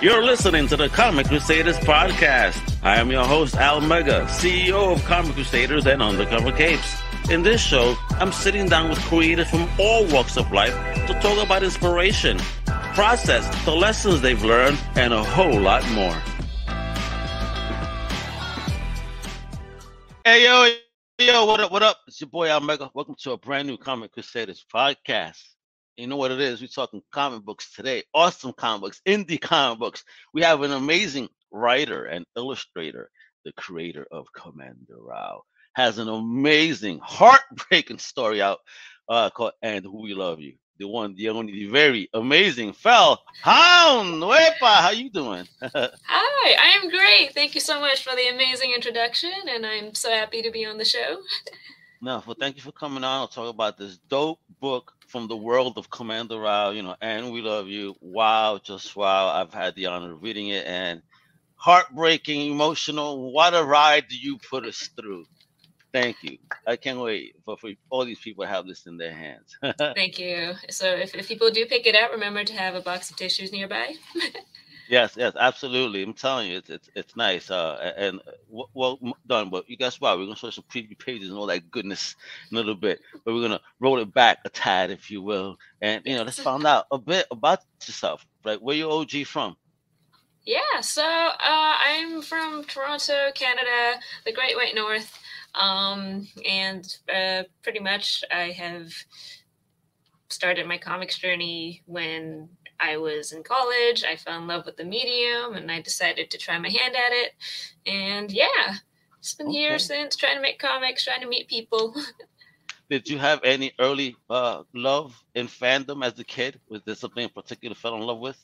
You're listening to the Comic Crusaders podcast. I am your host, Al Mega, CEO of Comic Crusaders and Undercover Capes. In this show, I'm sitting down with creators from all walks of life to talk about inspiration, process, the lessons they've learned, and a whole lot more. Hey, yo, yo, what up, what up? It's your boy, Al Mega. Welcome to a brand new Comic Crusaders podcast. You know what it is? We're talking comic books today. Awesome comic books, indie comic books. We have an amazing writer and illustrator, the creator of Commander Rao. Has an amazing, heartbreaking story out uh, called And Who We Love You. The one, the only, the very amazing Fell Hound. Wepa, how you doing? Hi, I am great. Thank you so much for the amazing introduction, and I'm so happy to be on the show. No, well, thank you for coming on. I'll talk about this dope book from the world of Commander Rao, you know, and we love you. Wow, just wow. I've had the honor of reading it and heartbreaking, emotional. What a ride do you put us through? Thank you. I can't wait for, for all these people to have this in their hands. Thank you. So if, if people do pick it up, remember to have a box of tissues nearby. Yes, yes, absolutely. I'm telling you, it's it's, it's nice. Uh, and uh, well done. But you guess what? We're gonna show some preview pages and all that goodness in a little bit. But we're gonna roll it back a tad, if you will, and you know, let's find out a bit about yourself. Like, where you OG from? Yeah, so uh, I'm from Toronto, Canada, the Great White North, um, and uh, pretty much I have started my comics journey when I was in college. I fell in love with the medium and I decided to try my hand at it. And yeah, it's been okay. here since trying to make comics, trying to meet people. Did you have any early uh, love in fandom as a kid? Was there something in particular you fell in love with?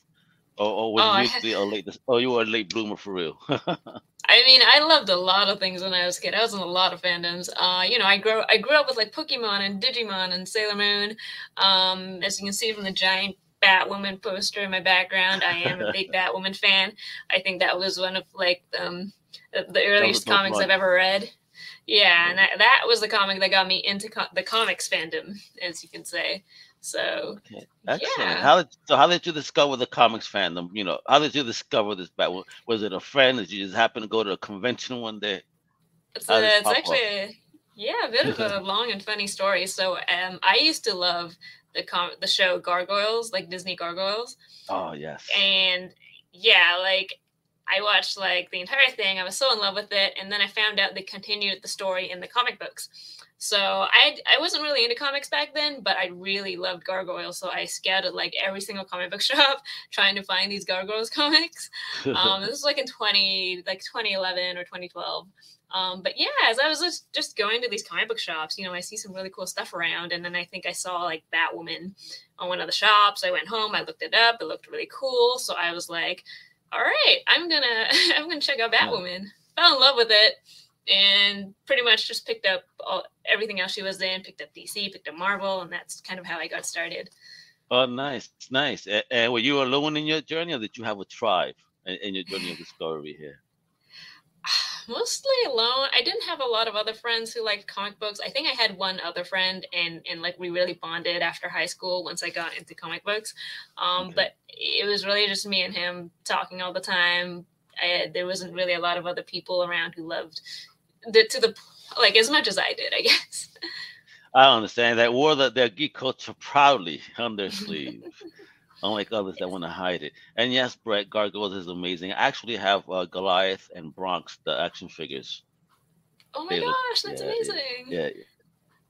Or, or was oh, you had... a late? Oh, you were a late bloomer for real. I mean, I loved a lot of things when I was a kid. I was in a lot of fandoms. Uh, you know, I grew I grew up with like Pokemon and Digimon and Sailor Moon. Um, as you can see from the giant Batwoman poster in my background. I am a big Batwoman fan. I think that was one of like um, the earliest comics I've ever read. Yeah, and that, that was the comic that got me into co- the comics fandom, as you can say. So, okay. excellent. Yeah. How did so? How did you discover the comics fandom? You know, how did you discover this? Bat? Was it a friend? Did you just happen to go to a convention one day? It's, a, it's actually a, yeah, a bit of a long and funny story. So, um, I used to love the com the show Gargoyles, like Disney Gargoyles. Oh yes. And yeah, like I watched like the entire thing. I was so in love with it, and then I found out they continued the story in the comic books. So I I wasn't really into comics back then, but I really loved Gargoyles. So I scouted like every single comic book shop trying to find these Gargoyles comics. Um, this was like in twenty like 2011 or 2012. Um, but yeah, as I was just, just going to these comic book shops, you know, I see some really cool stuff around. And then I think I saw like Batwoman on one of the shops. I went home, I looked it up, it looked really cool. So I was like, all right, I'm gonna I'm gonna check out Batwoman. Fell in love with it and pretty much just picked up all, everything else she was in, picked up DC, picked up Marvel, and that's kind of how I got started. Oh, nice, nice. And were you alone in your journey, or did you have a tribe in your journey of discovery here? mostly alone. I didn't have a lot of other friends who liked comic books. I think I had one other friend, and and like we really bonded after high school once I got into comic books. Um, okay. But it was really just me and him talking all the time. I, there wasn't really a lot of other people around who loved the to the like as much as I did, I guess. I understand that wore the, their geek culture proudly on their sleeve unlike others that want to hide it. And yes, Brett Gargoyles is amazing. I actually have uh, Goliath and Bronx, the action figures. Oh my they gosh, look, that's yeah, amazing. Yeah,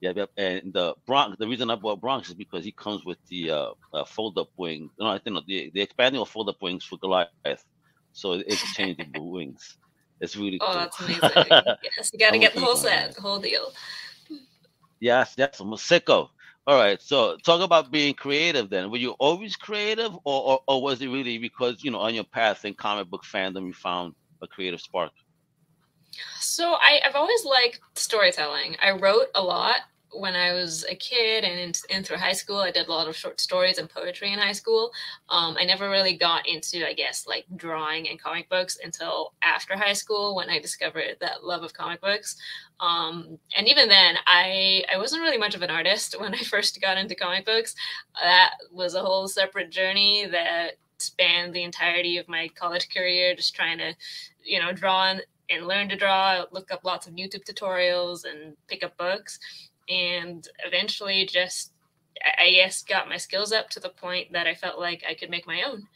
yeah, yeah. And the Bronx, the reason I bought Bronx is because he comes with the uh, uh, fold-up wing. No, I think the the expandable fold-up wings for Goliath, so it's interchangeable wings. It's really oh, cool. that's amazing. yes, you got to get the whole set, the whole deal. Yes, yes, I'm a sicko. All right. So talk about being creative then. Were you always creative or, or, or was it really because, you know, on your path in comic book fandom, you found a creative spark? So I, I've always liked storytelling. I wrote a lot when I was a kid and in, through high school, I did a lot of short stories and poetry in high school. Um, I never really got into, I guess, like drawing and comic books until after high school when I discovered that love of comic books. Um, and even then, I I wasn't really much of an artist when I first got into comic books. That was a whole separate journey that spanned the entirety of my college career, just trying to, you know, draw and, and learn to draw, look up lots of YouTube tutorials and pick up books. And eventually just, I guess, got my skills up to the point that I felt like I could make my own.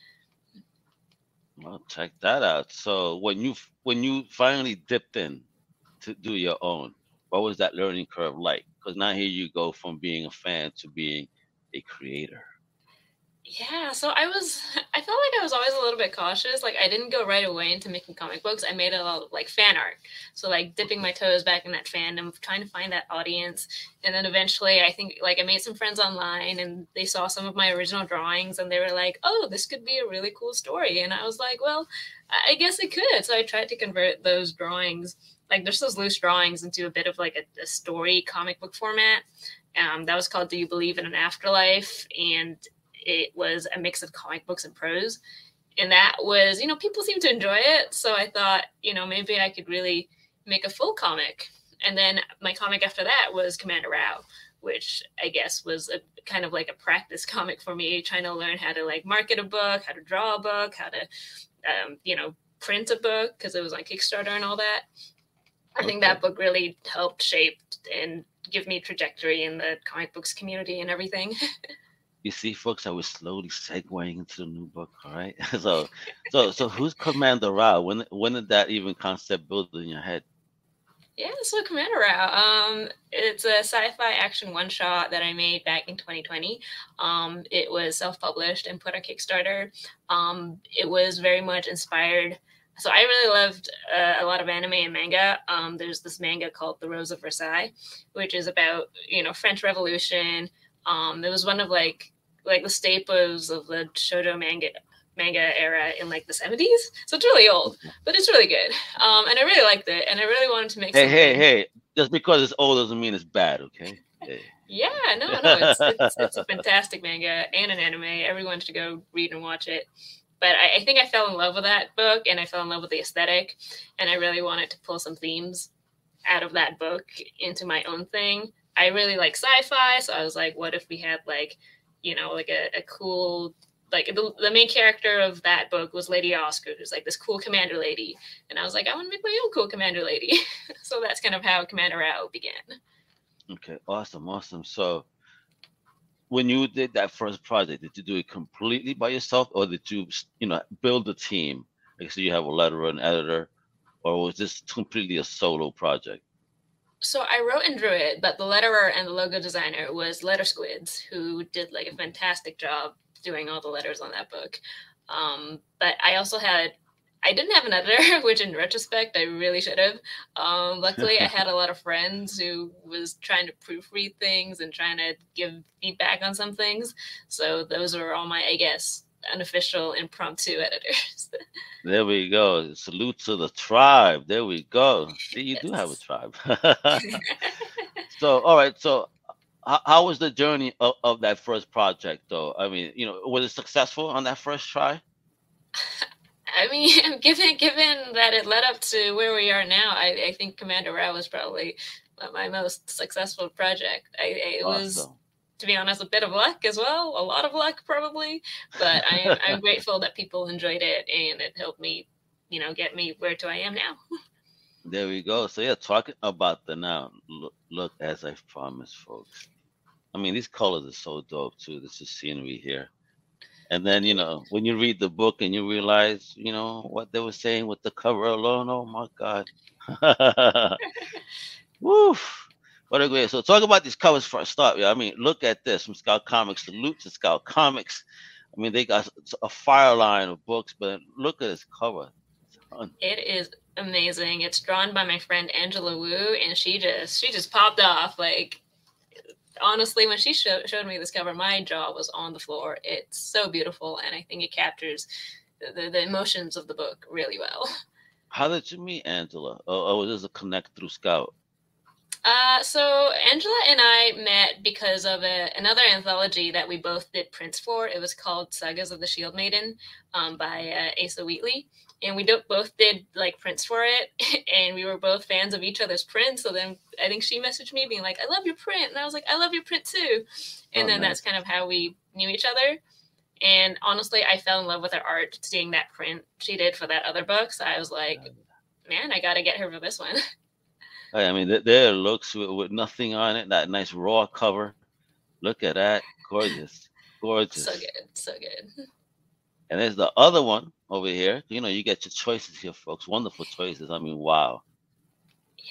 Well, check that out. So when you when you finally dipped in to do your own, what was that learning curve like? Because now here you go from being a fan to being a creator. Yeah, so I was I felt like I was always a little bit cautious. Like I didn't go right away into making comic books. I made a lot of like fan art. So like dipping my toes back in that fandom, trying to find that audience. And then eventually I think like I made some friends online and they saw some of my original drawings and they were like, "Oh, this could be a really cool story." And I was like, "Well, I guess it could." So I tried to convert those drawings like there's those loose drawings into a bit of like a, a story comic book format. Um, that was called "Do You Believe in an Afterlife?" and it was a mix of comic books and prose. And that was, you know, people seemed to enjoy it. So I thought, you know, maybe I could really make a full comic. And then my comic after that was Commander Rao, which I guess was a kind of like a practice comic for me, trying to learn how to like market a book, how to draw a book, how to, um, you know, print a book because it was on Kickstarter and all that. I think that book really helped shape and give me trajectory in the comic books community and everything. You see, folks, I was slowly segueing into the new book. All right. so, so, so, who's Commander Rao? When, when did that even concept build in your head? Yeah, so Commander Rao, um, it's a sci-fi action one-shot that I made back in 2020. Um, it was self-published and put on Kickstarter. Um, it was very much inspired. So I really loved uh, a lot of anime and manga. Um, there's this manga called The Rose of Versailles, which is about you know French Revolution, um, it was one of like like the staples of the shoujo manga manga era in like the 70s. So it's really old, but it's really good. Um, and I really liked it, and I really wanted to make. Hey, hey, hey! Just because it's old doesn't mean it's bad, okay? Hey. Yeah, no, no, it's, it's, it's a fantastic manga and an anime. Everyone should go read and watch it. But I, I think I fell in love with that book, and I fell in love with the aesthetic, and I really wanted to pull some themes out of that book into my own thing. I really like sci-fi, so I was like, what if we had like, you know, like a, a cool like the, the main character of that book was Lady Oscar, who's like this cool commander lady. And I was like, I want to make my own cool commander lady. so that's kind of how Commander Rao began. Okay, awesome, awesome. So when you did that first project, did you do it completely by yourself or did you, you know, build a team? Like so you have a letterer and editor, or was this completely a solo project? So I wrote and drew it, but the letterer and the logo designer was Letter Squids, who did like a fantastic job doing all the letters on that book. Um, but I also had I didn't have an editor, which in retrospect I really should have. Um, luckily, I had a lot of friends who was trying to proofread things and trying to give feedback on some things. So those were all my, I guess, unofficial impromptu editors. there we go. Salute to the tribe. There we go. See, you yes. do have a tribe. so, all right. So, how, how was the journey of, of that first project, though? I mean, you know, was it successful on that first try? I mean, given given that it led up to where we are now, I, I think Commander Rao was probably my most successful project. I, it awesome. was to be honest, a bit of luck as well, a lot of luck probably. But I, I'm grateful that people enjoyed it and it helped me, you know, get me where to I am now. there we go. So yeah, talking about the now. Look, look, as I promised, folks. I mean, these colors are so dope too. This is scenery here. And then, you know, when you read the book and you realize, you know, what they were saying with the cover alone, oh my God. Woof. What a great. So talk about these covers for a start. Yeah, I mean, look at this from Scout Comics. Salute to Scout Comics. I mean, they got a fire line of books, but look at this cover. It is amazing. It's drawn by my friend Angela Wu, and she just she just popped off. Like honestly, when she showed showed me this cover, my jaw was on the floor. It's so beautiful, and I think it captures the, the, the emotions of the book really well. How did you meet Angela? Oh, oh was this a connect through Scout? Uh, so Angela and I met because of a, another anthology that we both did prints for. It was called Sagas of the Shield Maiden um, by uh, Asa Wheatley, and we do, both did like prints for it, and we were both fans of each other's prints. So then I think she messaged me being like, "I love your print," and I was like, "I love your print too," and oh, then nice. that's kind of how we knew each other. And honestly, I fell in love with her art seeing that print she did for that other book. So I was like, man, I got to get her for this one. I mean, there looks with, with, nothing on it. That nice raw cover. Look at that, gorgeous, gorgeous. So good, so good. And there's the other one over here. You know, you get your choices here, folks. Wonderful choices. I mean, wow. Yeah.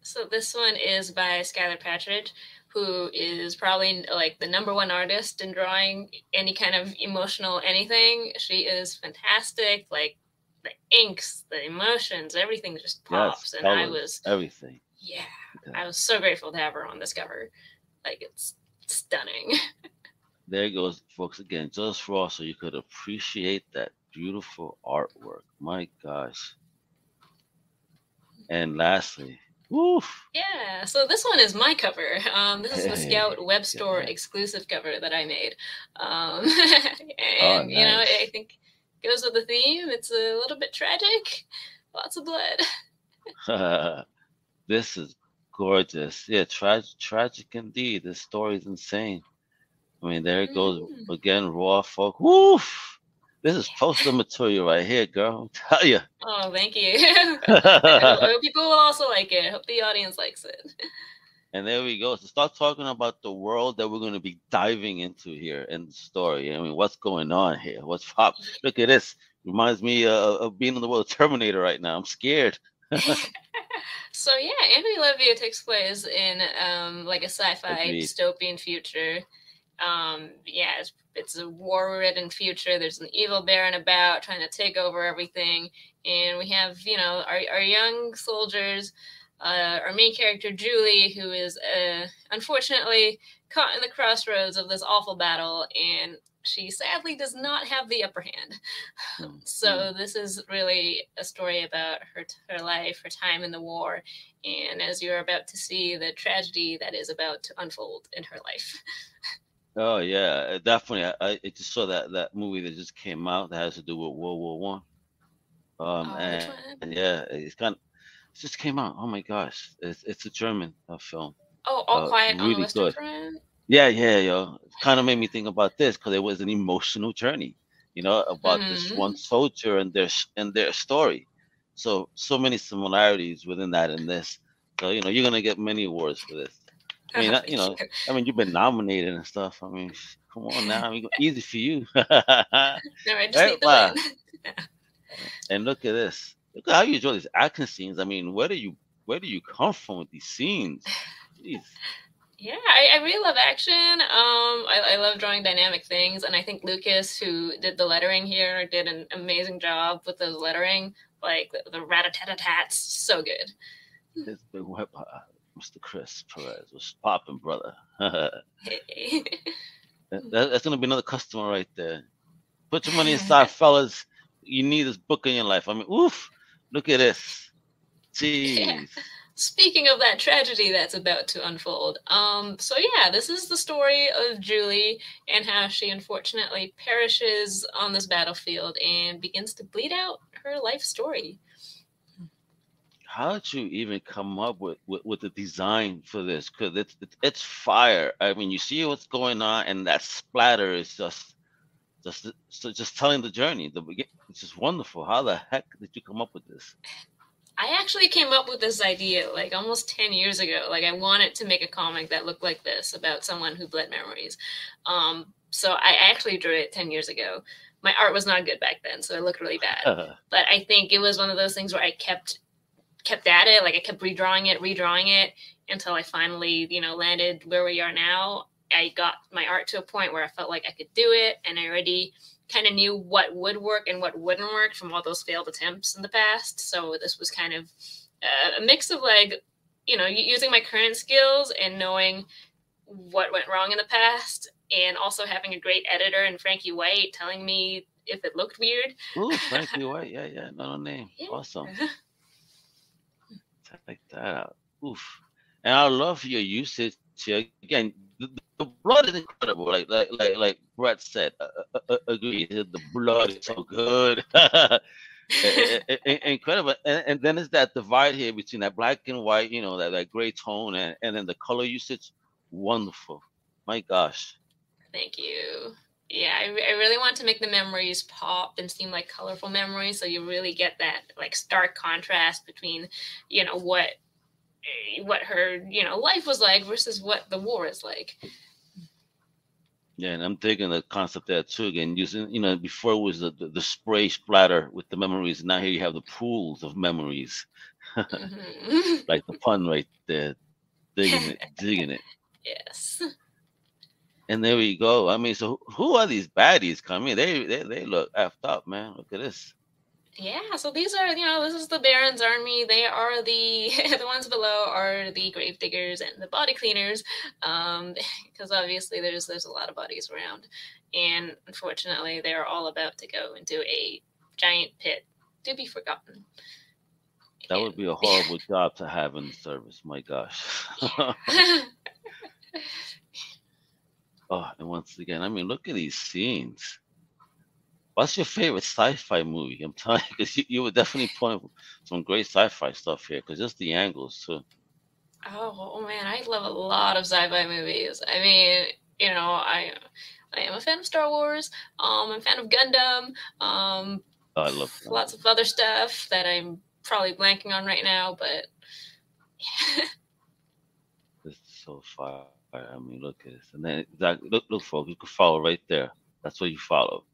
So this one is by Skylar Patridge, who is probably like the number one artist in drawing any kind of emotional anything. She is fantastic. Like the inks, the emotions, everything just pops. Yes, and I was everything. Yeah, okay. I was so grateful to have her on this cover. Like it's stunning. there goes, folks. Again, just raw, so you could appreciate that beautiful artwork. My gosh. And lastly, woof. Yeah, so this one is my cover. Um, this is the Scout Web Store yeah. exclusive cover that I made. Um, and, oh, nice. you know, I think goes with the theme. It's a little bit tragic, lots of blood. this is gorgeous. Yeah, tra- tragic indeed. This story is insane. I mean, there it goes mm. again, raw folk. Woof! This is poster material right here, girl. i tell you. Oh, thank you. I hope people will also like it. I hope the audience likes it. And there we go. So start talking about the world that we're going to be diving into here in the story. I mean, what's going on here? What's pop? Look at this. Reminds me uh, of being in the world of Terminator right now. I'm scared. so yeah, And We Love You takes place in um, like a sci-fi Agreed. dystopian future. Um, yeah, it's, it's a war-ridden future. There's an evil baron about trying to take over everything, and we have you know our our young soldiers. Uh, our main character Julie, who is uh, unfortunately caught in the crossroads of this awful battle, and she sadly does not have the upper hand. Hmm, so this is really a story about her her life, her time in the war, and as you're about to see, the tragedy that is about to unfold in her life. Oh yeah, definitely. I, I just saw that that movie that just came out that has to do with World War One. Um, oh, and, and, yeah, it's kind of just came out. Oh my gosh, it's it's a German uh, film. Oh, All uh, Quiet really on the Western Front. Yeah, yeah, yo. Kind of made me think about this because it was an emotional journey, you know, about mm-hmm. this one soldier and their and their story. So so many similarities within that and this. So you know, you're gonna get many awards for this. I mean, you know, I mean, you've been nominated and stuff. I mean, come on now, I mean, easy for you. no, I just right? wow. and look at this. Look at how you enjoy these action scenes. I mean, where do you where do you come from with these scenes? Jeez. Yeah, I, I, really love action. Um, I, I, love drawing dynamic things, and I think Lucas, who did the lettering here, did an amazing job with those lettering. Like the, the rat-a-tat-a-tats, so good. This big whip, uh, Mr. Chris Perez was popping, brother. that, that's gonna be another customer right there. Put your money inside, fellas. You need this book in your life. I mean, oof, look at this. Jeez. Yeah. Speaking of that tragedy that's about to unfold, um, so yeah, this is the story of Julie and how she unfortunately perishes on this battlefield and begins to bleed out her life story how did you even come up with with, with the design for this? Because it's, it's it's fire. I mean, you see what's going on, and that splatter is just just so just telling the journey. The it's just wonderful. How the heck did you come up with this? I actually came up with this idea like almost 10 years ago. Like I wanted to make a comic that looked like this about someone who bled memories. Um, so I actually drew it 10 years ago. My art was not good back then, so it looked really bad. but I think it was one of those things where I kept kept at it. Like I kept redrawing it, redrawing it until I finally, you know, landed where we are now. I got my art to a point where I felt like I could do it, and I already kind of knew what would work and what wouldn't work from all those failed attempts in the past. So this was kind of uh, a mix of like, you know, using my current skills and knowing what went wrong in the past, and also having a great editor and Frankie White telling me if it looked weird. Ooh, Frankie White, yeah, yeah, no name, yeah. awesome. Check that out. Oof. And I love your usage. Again, the, the, blood is incredible. Like like like like Brett said, uh, uh, uh, agree. The blood is so good. incredible. And, and then there's that divide here between that black and white, you know, that, that gray tone, and, and then the color usage. Wonderful. My gosh. Thank you. Yeah, I, I really want to make the memories pop and seem like colorful memories, so you really get that like stark contrast between, you know, what what her you know life was like versus what the war is like. Yeah, and I'm digging the concept there too. Again, using you know before it was the, the, the spray splatter with the memories. Now here you have the pools of memories, mm-hmm. like the pun right there, digging it, digging it. Yes. And there we go. I mean, so who are these baddies coming? They they they look effed up, man. Look at this. Yeah, so these are you know this is the Baron's army. They are the the ones below are the grave diggers and the body cleaners, um, because obviously there's there's a lot of bodies around, and unfortunately they are all about to go into a giant pit to be forgotten. That would be a horrible job to have in the service. My gosh. Oh, and once again, I mean, look at these scenes. What's your favorite sci-fi movie? I'm telling you, because you, you would definitely point some great sci-fi stuff here, because just the angles too. Oh, oh man, I love a lot of sci-fi movies. I mean, you know, I I am a fan of Star Wars. Um, I'm a fan of Gundam. Um, oh, I love that. lots of other stuff that I'm probably blanking on right now, but yeah. It's so far. I mean, look at this. And then exactly, look, look, folks, you can follow right there. That's what you follow.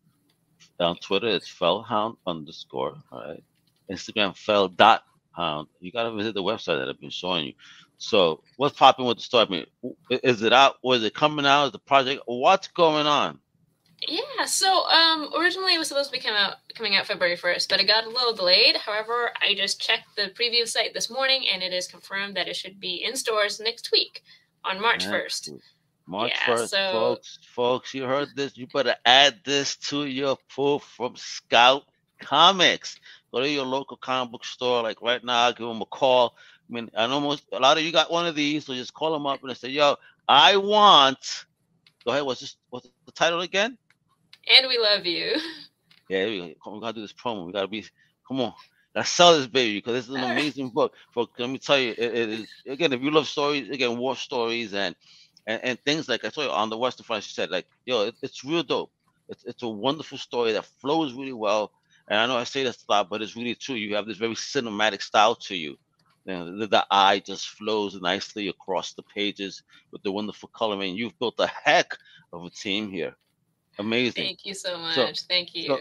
On Twitter, it's fellhound underscore. All right. Instagram, fell dot hound. You got to visit the website that I've been showing you. So, what's popping with the story? I mean, is it out? Was it coming out? Is the project? What's going on? Yeah, so um originally it was supposed to be coming out coming out February 1st, but it got a little delayed. However, I just checked the preview site this morning and it is confirmed that it should be in stores next week on March first. March first, so... folks. Folks, you heard this. You better add this to your pull from Scout Comics. Go to your local comic book store. Like right now, give them a call. I mean, I know most a lot of you got one of these, so just call them up and say, "Yo, I want." Go ahead. What's this? What's the title again? And we love you. Yeah, we, we gotta do this promo. We gotta be. Come on. Let's sell this baby because this is an amazing book. For let me tell you, it, it is again if you love stories, again war stories and and, and things like I told you on the Western Front, she said like yo, it, it's real dope. It's it's a wonderful story that flows really well. And I know I say this a lot, but it's really true. You have this very cinematic style to you. you know, the, the eye just flows nicely across the pages with the wonderful coloring. You've built a heck of a team here. Amazing. Thank you so much. So, Thank you. So,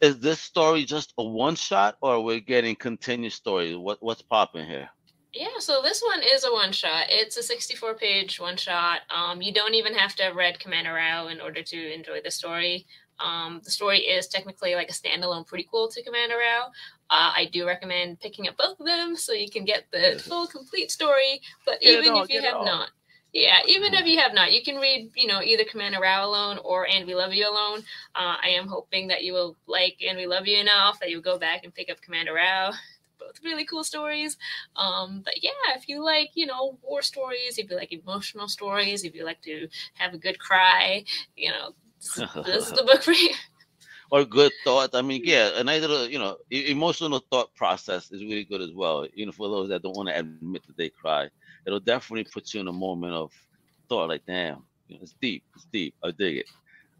is this story just a one shot or we're getting continuous stories? What what's popping here? Yeah, so this one is a one shot. It's a 64 page one shot. Um, you don't even have to have read Commander Rao in order to enjoy the story. Um, the story is technically like a standalone prequel to Commander Rao. Uh, I do recommend picking up both of them so you can get the full complete story. But get even if you have not, yeah, even if you have not, you can read, you know, either Commander Rao alone or And We Love You alone. Uh, I am hoping that you will like And We Love You enough that you'll go back and pick up Commander Rao. Both really cool stories. Um, but yeah, if you like, you know, war stories, if you like emotional stories, if you like to have a good cry, you know, this, is the book for you. Or good thought. I mean, yeah, and either you know, emotional thought process is really good as well. You know, for those that don't want to admit that they cry it'll definitely put you in a moment of thought like, damn, you know, it's deep, it's deep. I dig it.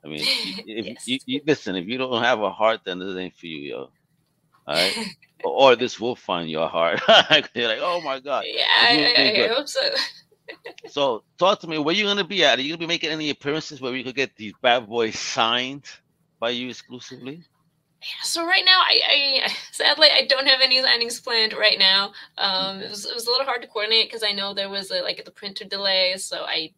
I mean, if yes. you, you, listen, if you don't have a heart, then this ain't for you, yo. Right, or, this will find your heart. You're like, oh my god. Yeah, I, I, hope so. so, talk to me. Where you gonna be at? Are you gonna be making any appearances where we could get these bad boys signed by you exclusively? Yeah, so right now, I, I, sadly I don't have any signings planned right now. Um, it was, it was a little hard to coordinate because I know there was a, like the printer delay, so I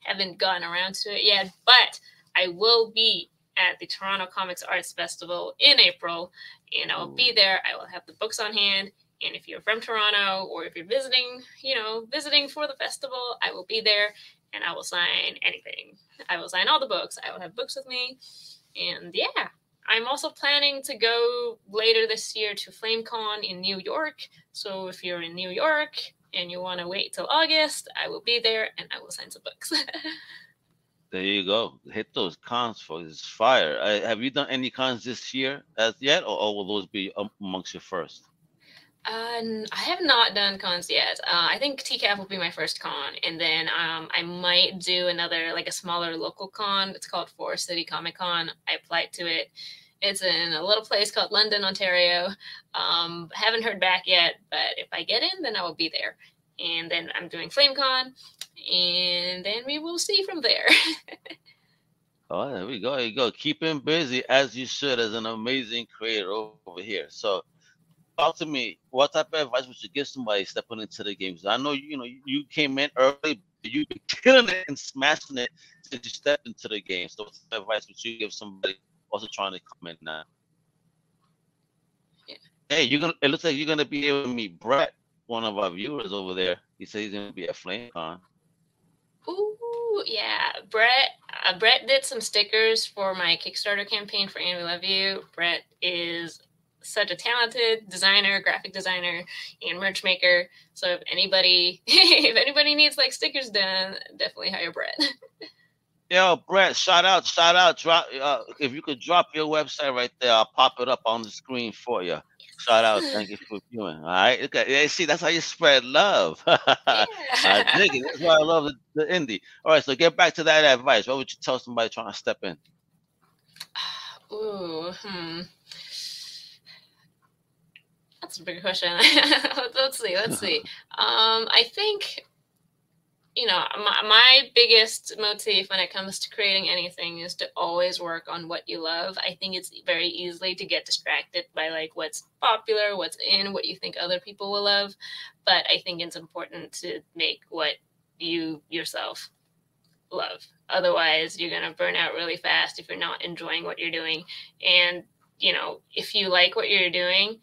haven't gotten around to it yet. But I will be at the Toronto Comics Arts Festival in April, and I will be there. I will have the books on hand, and if you're from Toronto or if you're visiting, you know, visiting for the festival, I will be there, and I will sign anything. I will sign all the books. I will have books with me, and yeah I'm also planning to go later this year to FlameCon in New York. So if you're in New York and you want to wait till August, I will be there and I will sign some books. there you go. Hit those cons for this fire. Uh, have you done any cons this year as yet, or, or will those be amongst your first? Uh, I have not done cons yet. Uh, I think TCAF will be my first con, and then um, I might do another like a smaller local con. It's called Forest City Comic Con. I applied to it. It's in a little place called London, Ontario. Um, haven't heard back yet, but if I get in, then I will be there. And then I'm doing FlameCon, and then we will see from there. oh, there we go. There you go. Keep him busy as you should, as an amazing creator over here. So talk to me. What type of advice would you give somebody stepping into the games? I know you know you came in early, you've been killing it and smashing it since you stepped into the game. So, what type of advice would you give somebody also trying to come in now? Yeah. Hey, you're gonna. It looks like you're gonna be able to meet Brett, one of our viewers over there. He said he's gonna be at FlameCon. Ooh, yeah, Brett. Uh, Brett did some stickers for my Kickstarter campaign for And We Love You. Brett is such a talented designer, graphic designer, and merch maker. So if anybody if anybody needs like stickers done, definitely hire Brett. Yo, Brett, shout out, shout out. Drop uh, if you could drop your website right there, I'll pop it up on the screen for you. Shout out, thank you for viewing. All right, okay. Yeah, see, that's how you spread love. Yeah. I dig it. That's why I love the, the indie. All right, so get back to that advice. What would you tell somebody trying to step in? Ooh, hmm. That's a big question. let's see. Let's see. Um, I think you know my, my biggest motif when it comes to creating anything is to always work on what you love. I think it's very easily to get distracted by like what's popular what's in what you think other people will love. But i think it's important to make what you yourself love. Otherwise you're going to burn out really fast if you're not enjoying what you're doing. And you know if you like what you're doing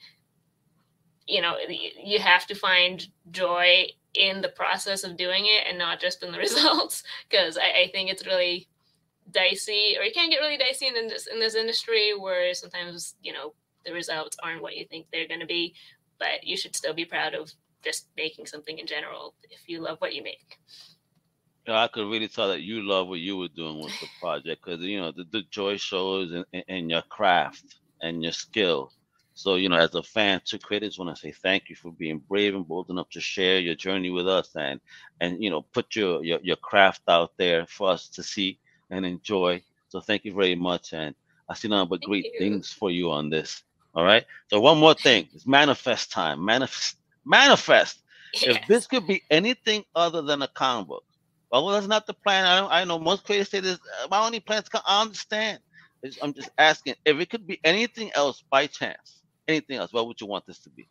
you know you have to find joy in the process of doing it and not just in the results because I, I, think it's really dicey or you can get really dicey in this in this industry where sometimes you know the results aren't what you think they're going to be but you should still be proud of just making something in general if you love what you make. Yeah, I could really tell that you love what you were doing with the project because you know the, the joy shows in, in your craft and your skill so, you know, as a fan to critics, want to say thank you for being brave and bold enough to share your journey with us and and you know put your your, your craft out there for us to see and enjoy. So thank you very much. And I see nothing but thank great you. things for you on this. All right. So one more thing. It's manifest time. Manifest manifest. Yes. If this could be anything other than a comic book, well, that's not the plan. I, I know most creators say this. Uh, my only plan is I understand. I'm just asking if it could be anything else by chance anything else, what would you want this to be?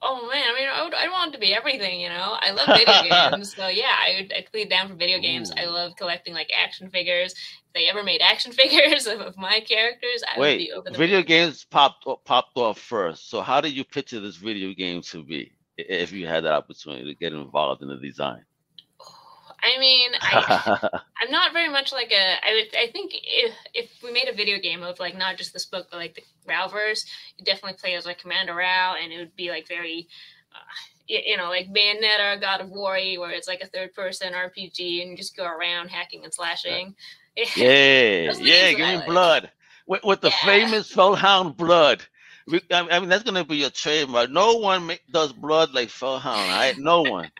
Oh man, I mean, I, would, I want it to be everything, you know. I love video games, so yeah, I would I'd be down for video games. Ooh. I love collecting like action figures. If they ever made action figures of, of my characters, I Wait, would be over the video games popped popped off first. So how did you picture this video game to be if you had that opportunity to get involved in the design? I mean, I, I'm not very much like a. I would. I think if if we made a video game of like not just this book, but like the Raoverse, you definitely play as like Commander Rao, and it would be like very. Uh, you know, like Bayonetta, God of War, where it's like a third person RPG and you just go around hacking and slashing. Yeah, yeah, give me like. blood. With, with the yeah. famous Fellhound blood. I mean, that's going to be your trademark. No one make, does blood like Fellhound, right? No one.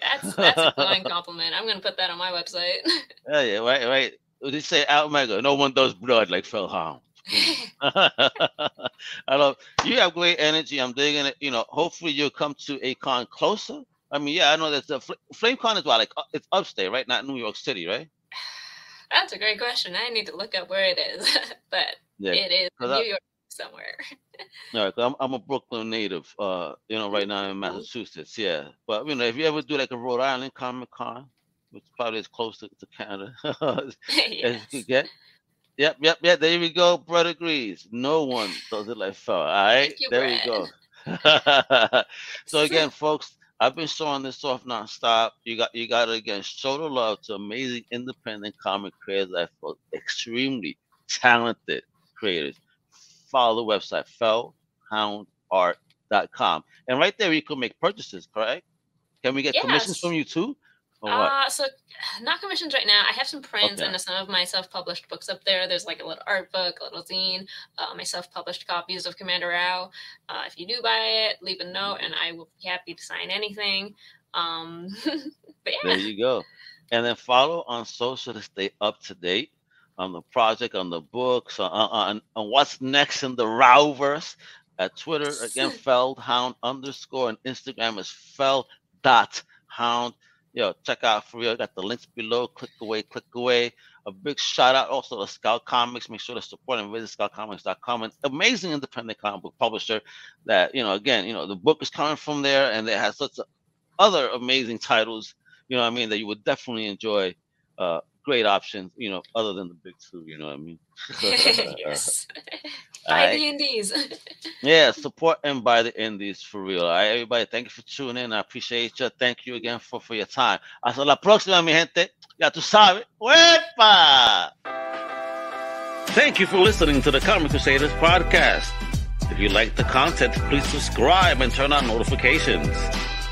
That's that's a fine compliment. I'm gonna put that on my website. yeah, yeah, right, right. They say Omega, no one does blood like Fellhound. I love you have great energy. I'm digging it. You know, hopefully you'll come to a con closer. I mean, yeah, I know that the FlameCon is what like uh, it's upstate, right? Not New York City, right? That's a great question. I need to look up where it is, but yeah, it is New I, York somewhere. All right, I'm I'm a Brooklyn native. Uh, you know, right now in Massachusetts. Yeah, but you know, if you ever do like a Rhode Island Comic Con, which probably is close to, to Canada, yes. as you get. Yep, yep, yep. There we go. Brother agrees. No one does it like Phil. All right, you, there Brad. we go. so again, folks, I've been showing this off nonstop. You got you got to again show the love to amazing independent comic creators that feel extremely talented creators follow the website fellhoundart.com. And right there, you can make purchases, correct? Can we get yes. commissions from you too? Uh, so not commissions right now. I have some prints okay. and some of my self-published books up there. There's like a little art book, a little zine, uh, my self-published copies of Commander Rao. Uh, if you do buy it, leave a note, and I will be happy to sign anything. Um, but yeah. There you go. And then follow on social to stay up to date on the project, on the books, on, on, on what's next in the Raoverse. At Twitter, again, Fellhound underscore, and Instagram is Fell dot hound yo, check out for real. Got the links below. Click away, click away. A big shout out also to Scout Comics. Make sure to support and visit scoutcomics.com. An amazing independent comic book publisher that, you know, again, you know, the book is coming from there and it has such other amazing titles, you know what I mean, that you would definitely enjoy. Uh, great options, you know, other than the big two, you know what I mean? Uh, yes. buy right. the indies. yeah, support and buy the indies for real. All right, everybody, thank you for tuning in. I appreciate you. Thank you again for, for your time. Hasta la próxima, mi gente. Ya tú sabes. ¡Wepa! Thank you for listening to the Comic Crusaders podcast. If you like the content, please subscribe and turn on notifications.